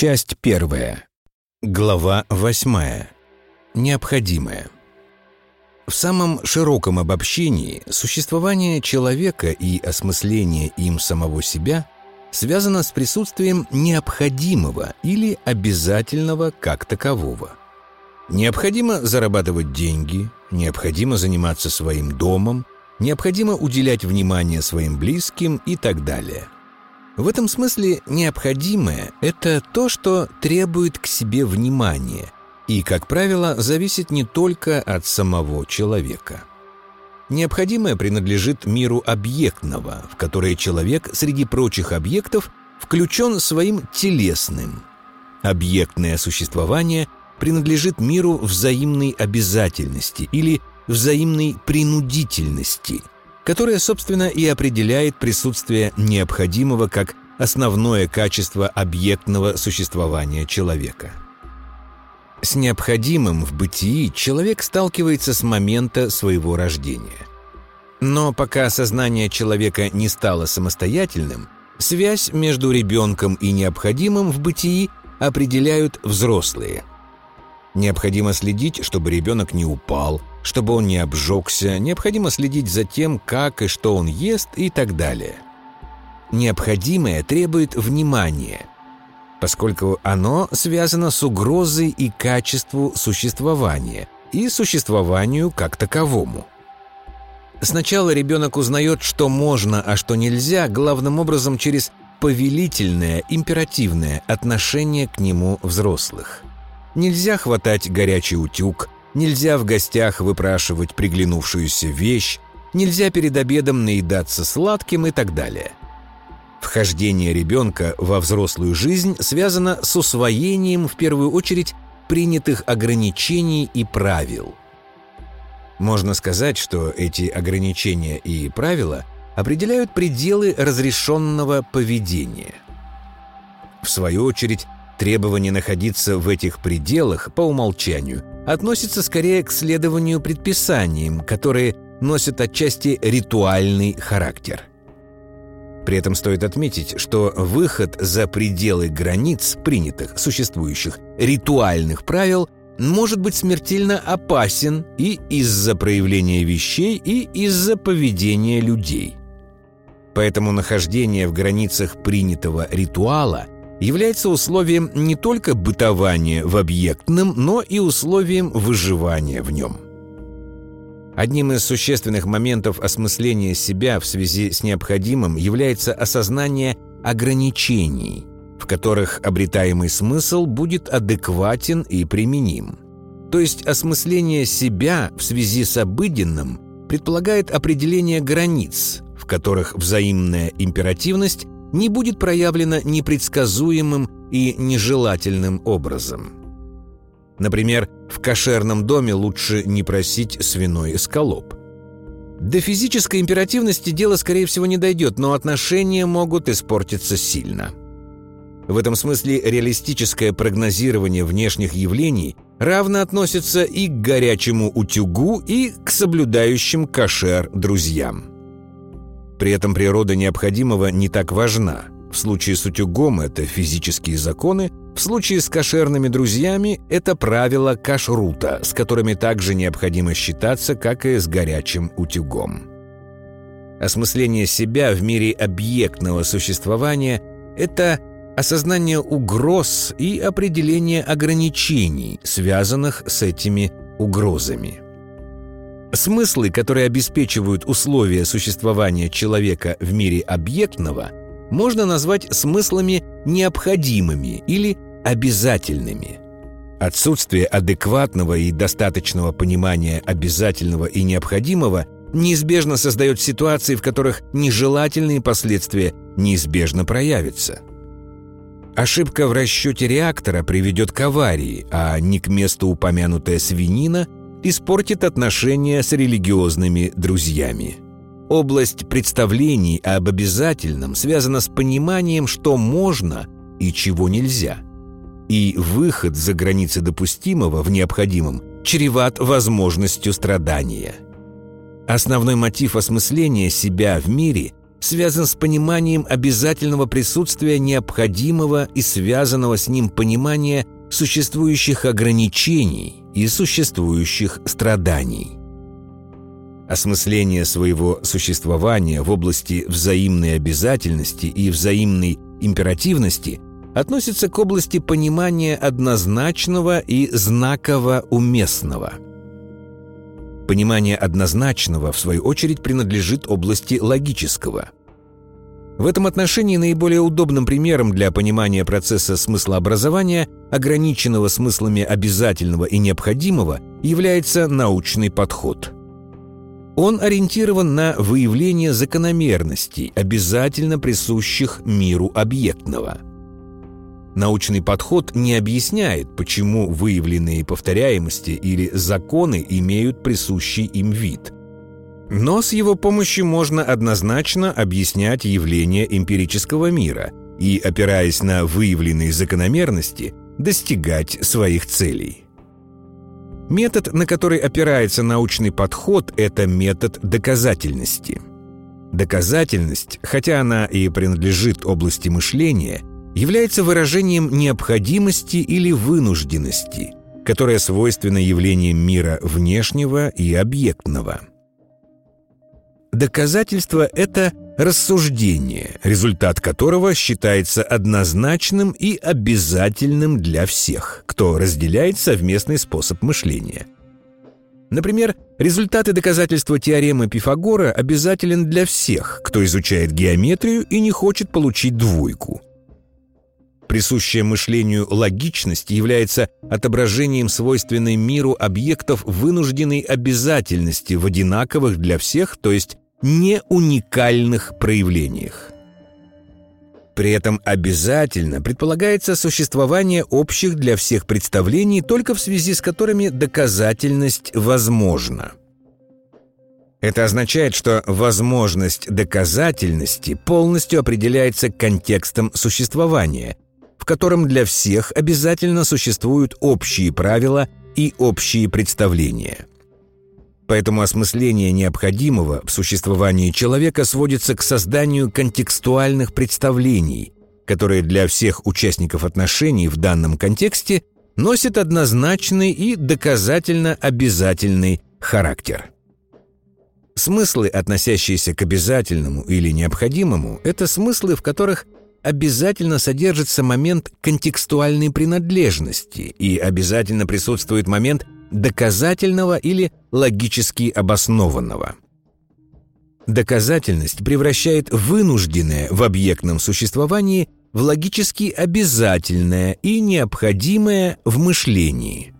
Часть первая. Глава восьмая. Необходимое. В самом широком обобщении существование человека и осмысление им самого себя связано с присутствием необходимого или обязательного как такового. Необходимо зарабатывать деньги, необходимо заниматься своим домом, необходимо уделять внимание своим близким и так далее – в этом смысле необходимое – это то, что требует к себе внимания и, как правило, зависит не только от самого человека. Необходимое принадлежит миру объектного, в которое человек среди прочих объектов включен своим телесным. Объектное существование принадлежит миру взаимной обязательности или взаимной принудительности – которое, собственно, и определяет присутствие необходимого как основное качество объектного существования человека. С необходимым в бытии человек сталкивается с момента своего рождения. Но пока сознание человека не стало самостоятельным, связь между ребенком и необходимым в бытии определяют взрослые. Необходимо следить, чтобы ребенок не упал, чтобы он не обжегся, необходимо следить за тем, как и что он ест и так далее. Необходимое требует внимания, поскольку оно связано с угрозой и качеству существования и существованию как таковому. Сначала ребенок узнает, что можно, а что нельзя, главным образом через повелительное, императивное отношение к нему взрослых. Нельзя хватать горячий утюг – Нельзя в гостях выпрашивать приглянувшуюся вещь, нельзя перед обедом наедаться сладким и так далее. Вхождение ребенка во взрослую жизнь связано с усвоением, в первую очередь, принятых ограничений и правил. Можно сказать, что эти ограничения и правила определяют пределы разрешенного поведения. В свою очередь, требование находиться в этих пределах по умолчанию – относится скорее к следованию предписаниям, которые носят отчасти ритуальный характер. При этом стоит отметить, что выход за пределы границ принятых, существующих ритуальных правил может быть смертельно опасен и из-за проявления вещей, и из-за поведения людей. Поэтому нахождение в границах принятого ритуала – является условием не только бытования в объектном, но и условием выживания в нем. Одним из существенных моментов осмысления себя в связи с необходимым является осознание ограничений, в которых обретаемый смысл будет адекватен и применим. То есть осмысление себя в связи с обыденным предполагает определение границ, в которых взаимная императивность не будет проявлено непредсказуемым и нежелательным образом. Например, в кошерном доме лучше не просить свиной эскалоп. До физической императивности дело, скорее всего, не дойдет, но отношения могут испортиться сильно. В этом смысле реалистическое прогнозирование внешних явлений равно относится и к горячему утюгу, и к соблюдающим кошер друзьям. При этом природа необходимого не так важна. В случае с утюгом это физические законы, в случае с кошерными друзьями это правила кашрута, с которыми также необходимо считаться, как и с горячим утюгом. Осмысление себя в мире объектного существования – это осознание угроз и определение ограничений, связанных с этими угрозами – Смыслы, которые обеспечивают условия существования человека в мире объектного, можно назвать смыслами необходимыми или обязательными. Отсутствие адекватного и достаточного понимания обязательного и необходимого неизбежно создает ситуации, в которых нежелательные последствия неизбежно проявятся. Ошибка в расчете реактора приведет к аварии, а не к месту упомянутая свинина – испортит отношения с религиозными друзьями. Область представлений об обязательном связана с пониманием, что можно и чего нельзя. И выход за границы допустимого в необходимом чреват возможностью страдания. Основной мотив осмысления себя в мире связан с пониманием обязательного присутствия необходимого и связанного с ним понимания существующих ограничений и существующих страданий. Осмысление своего существования в области взаимной обязательности и взаимной императивности относится к области понимания однозначного и знаково уместного. Понимание однозначного, в свою очередь, принадлежит области логического. В этом отношении наиболее удобным примером для понимания процесса смыслообразования, ограниченного смыслами обязательного и необходимого, является научный подход – он ориентирован на выявление закономерностей, обязательно присущих миру объектного. Научный подход не объясняет, почему выявленные повторяемости или законы имеют присущий им вид. Но с его помощью можно однозначно объяснять явления эмпирического мира и, опираясь на выявленные закономерности, достигать своих целей. Метод, на который опирается научный подход, это метод доказательности. Доказательность, хотя она и принадлежит области мышления, является выражением необходимости или вынужденности, которая свойственна явлениям мира внешнего и объектного. Доказательство – это рассуждение, результат которого считается однозначным и обязательным для всех, кто разделяет совместный способ мышления. Например, результаты доказательства теоремы Пифагора обязателен для всех, кто изучает геометрию и не хочет получить двойку. Присущая мышлению логичность является отображением свойственной миру объектов вынужденной обязательности в одинаковых для всех, то есть не уникальных проявлениях. При этом обязательно предполагается существование общих для всех представлений, только в связи с которыми доказательность возможна. Это означает, что возможность доказательности полностью определяется контекстом существования, котором для всех обязательно существуют общие правила и общие представления – Поэтому осмысление необходимого в существовании человека сводится к созданию контекстуальных представлений, которые для всех участников отношений в данном контексте носят однозначный и доказательно обязательный характер. Смыслы, относящиеся к обязательному или необходимому, это смыслы, в которых обязательно содержится момент контекстуальной принадлежности и обязательно присутствует момент доказательного или логически обоснованного. Доказательность превращает вынужденное в объектном существовании в логически обязательное и необходимое в мышлении.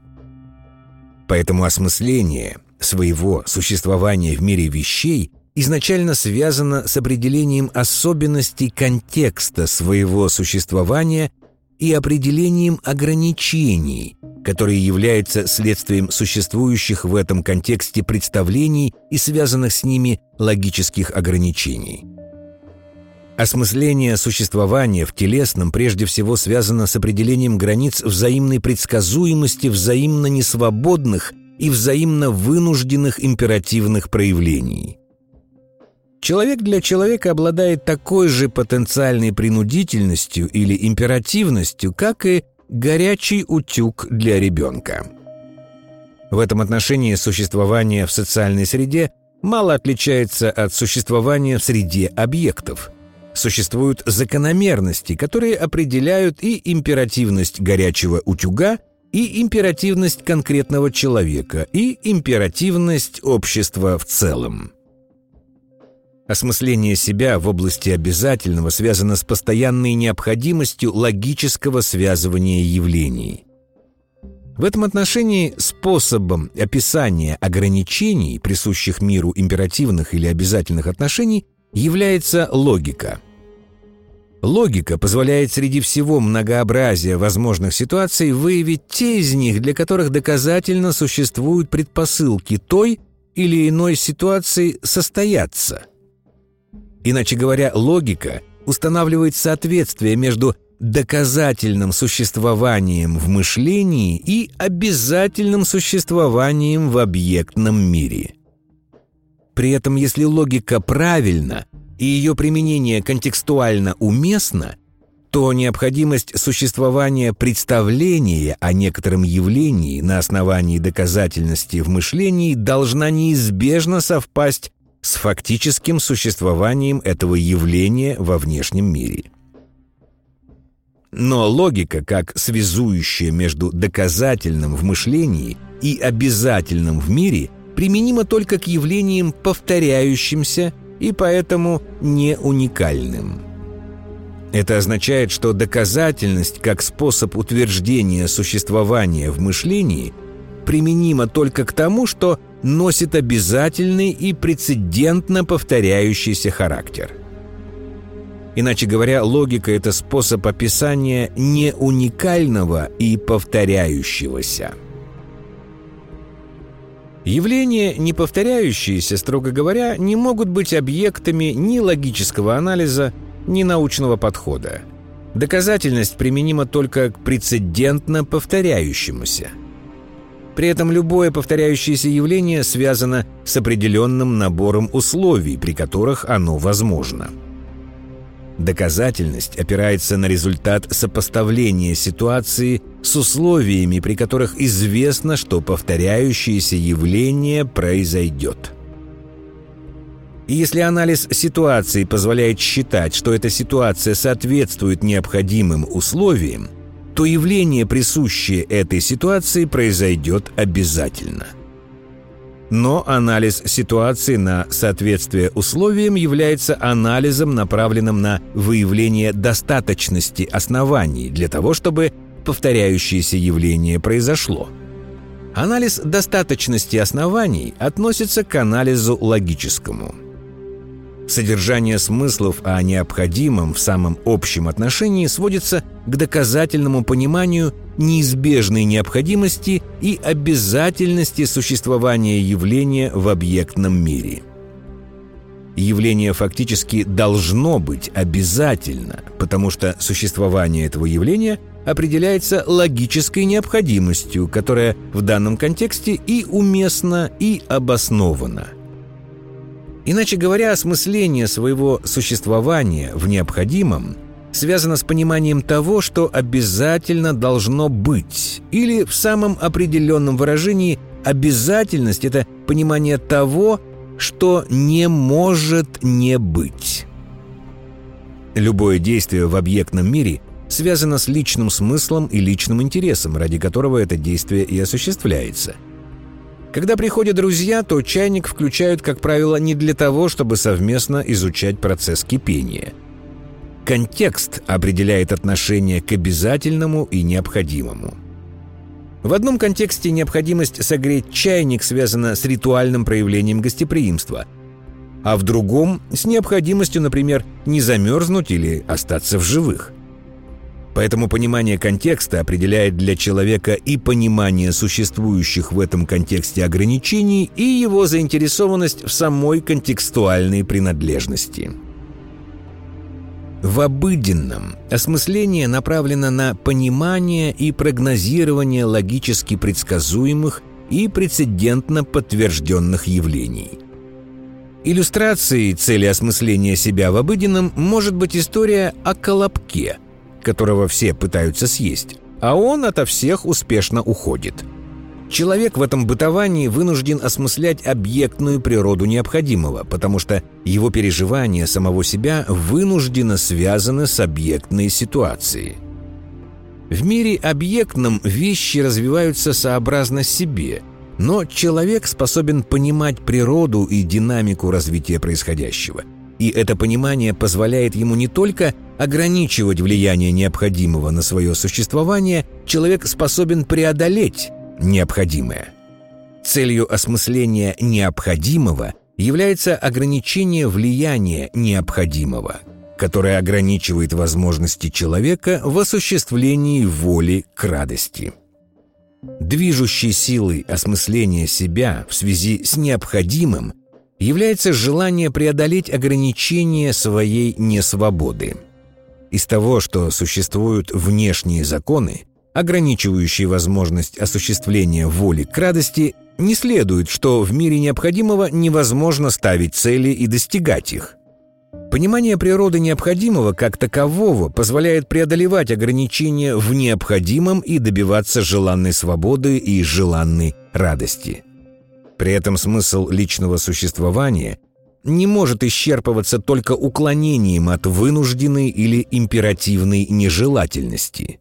Поэтому осмысление своего существования в мире вещей изначально связано с определением особенностей контекста своего существования и определением ограничений, которые являются следствием существующих в этом контексте представлений и связанных с ними логических ограничений. Осмысление существования в телесном прежде всего связано с определением границ взаимной предсказуемости взаимно несвободных и взаимно вынужденных императивных проявлений. Человек для человека обладает такой же потенциальной принудительностью или императивностью, как и горячий утюг для ребенка. В этом отношении существование в социальной среде мало отличается от существования в среде объектов. Существуют закономерности, которые определяют и императивность горячего утюга, и императивность конкретного человека, и императивность общества в целом. Осмысление себя в области обязательного связано с постоянной необходимостью логического связывания явлений. В этом отношении способом описания ограничений, присущих миру императивных или обязательных отношений, является логика. Логика позволяет среди всего многообразия возможных ситуаций выявить те из них, для которых доказательно существуют предпосылки той или иной ситуации состояться – Иначе говоря, логика устанавливает соответствие между доказательным существованием в мышлении и обязательным существованием в объектном мире. При этом, если логика правильна, и ее применение контекстуально уместно, то необходимость существования представления о некотором явлении на основании доказательности в мышлении должна неизбежно совпасть с фактическим существованием этого явления во внешнем мире. Но логика, как связующая между доказательным в мышлении и обязательным в мире, применима только к явлениям повторяющимся и поэтому не уникальным. Это означает, что доказательность как способ утверждения существования в мышлении применима только к тому, что носит обязательный и прецедентно повторяющийся характер. Иначе говоря, логика – это способ описания не уникального и повторяющегося. Явления, не повторяющиеся, строго говоря, не могут быть объектами ни логического анализа, ни научного подхода. Доказательность применима только к прецедентно повторяющемуся. При этом любое повторяющееся явление связано с определенным набором условий, при которых оно возможно – Доказательность опирается на результат сопоставления ситуации с условиями, при которых известно, что повторяющееся явление произойдет. И если анализ ситуации позволяет считать, что эта ситуация соответствует необходимым условиям, то явление, присущее этой ситуации, произойдет обязательно – но анализ ситуации на соответствие условиям является анализом, направленным на выявление достаточности оснований для того, чтобы повторяющееся явление произошло. Анализ достаточности оснований относится к анализу логическому – Содержание смыслов о необходимом в самом общем отношении сводится к доказательному пониманию неизбежной необходимости и обязательности существования явления в объектном мире. Явление фактически должно быть обязательно, потому что существование этого явления определяется логической необходимостью, которая в данном контексте и уместна, и обоснована – Иначе говоря, осмысление своего существования в необходимом связано с пониманием того, что обязательно должно быть, или в самом определенном выражении обязательность – это понимание того, что не может не быть. Любое действие в объектном мире связано с личным смыслом и личным интересом, ради которого это действие и осуществляется – когда приходят друзья, то чайник включают, как правило, не для того, чтобы совместно изучать процесс кипения. Контекст определяет отношение к обязательному и необходимому. В одном контексте необходимость согреть чайник связана с ритуальным проявлением гостеприимства, а в другом – с необходимостью, например, не замерзнуть или остаться в живых. Поэтому понимание контекста определяет для человека и понимание существующих в этом контексте ограничений, и его заинтересованность в самой контекстуальной принадлежности. В обыденном осмысление направлено на понимание и прогнозирование логически предсказуемых и прецедентно подтвержденных явлений. Иллюстрацией цели осмысления себя в обыденном может быть история о колобке – которого все пытаются съесть, а он ото всех успешно уходит. Человек в этом бытовании вынужден осмыслять объектную природу необходимого, потому что его переживания самого себя вынужденно связаны с объектной ситуацией. В мире объектном вещи развиваются сообразно себе, но человек способен понимать природу и динамику развития происходящего – и это понимание позволяет ему не только ограничивать влияние необходимого на свое существование, человек способен преодолеть необходимое. Целью осмысления необходимого является ограничение влияния необходимого, которое ограничивает возможности человека в осуществлении воли к радости. Движущей силой осмысления себя в связи с необходимым является желание преодолеть ограничения своей несвободы. Из того, что существуют внешние законы, ограничивающие возможность осуществления воли к радости, не следует, что в мире необходимого невозможно ставить цели и достигать их. Понимание природы необходимого как такового позволяет преодолевать ограничения в необходимом и добиваться желанной свободы и желанной радости. При этом смысл личного существования не может исчерпываться только уклонением от вынужденной или императивной нежелательности.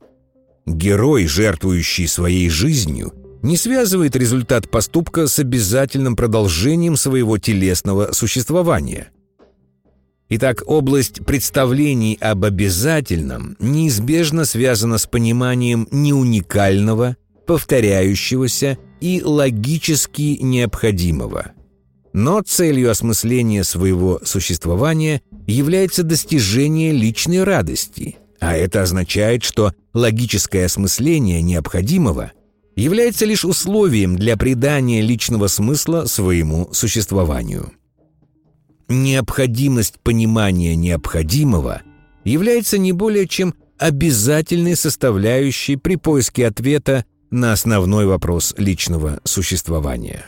Герой, жертвующий своей жизнью, не связывает результат поступка с обязательным продолжением своего телесного существования – Итак, область представлений об обязательном неизбежно связана с пониманием неуникального, повторяющегося и логически необходимого. Но целью осмысления своего существования является достижение личной радости, а это означает, что логическое осмысление необходимого является лишь условием для придания личного смысла своему существованию необходимость понимания необходимого является не более чем обязательной составляющей при поиске ответа на основной вопрос личного существования.